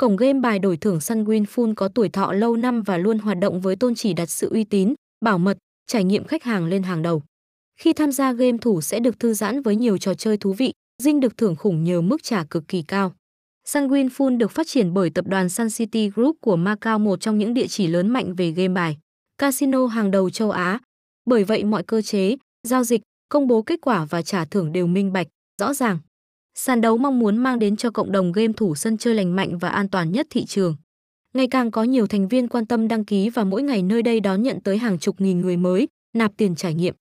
cổng game bài đổi thưởng Sunwin Fun có tuổi thọ lâu năm và luôn hoạt động với tôn chỉ đặt sự uy tín, bảo mật, trải nghiệm khách hàng lên hàng đầu. Khi tham gia game thủ sẽ được thư giãn với nhiều trò chơi thú vị, dinh được thưởng khủng nhờ mức trả cực kỳ cao. Sunwin Fun được phát triển bởi tập đoàn Sun City Group của Macau một trong những địa chỉ lớn mạnh về game bài, casino hàng đầu châu Á. Bởi vậy mọi cơ chế, giao dịch, công bố kết quả và trả thưởng đều minh bạch, rõ ràng. Sàn đấu mong muốn mang đến cho cộng đồng game thủ sân chơi lành mạnh và an toàn nhất thị trường. Ngày càng có nhiều thành viên quan tâm đăng ký và mỗi ngày nơi đây đón nhận tới hàng chục nghìn người mới, nạp tiền trải nghiệm.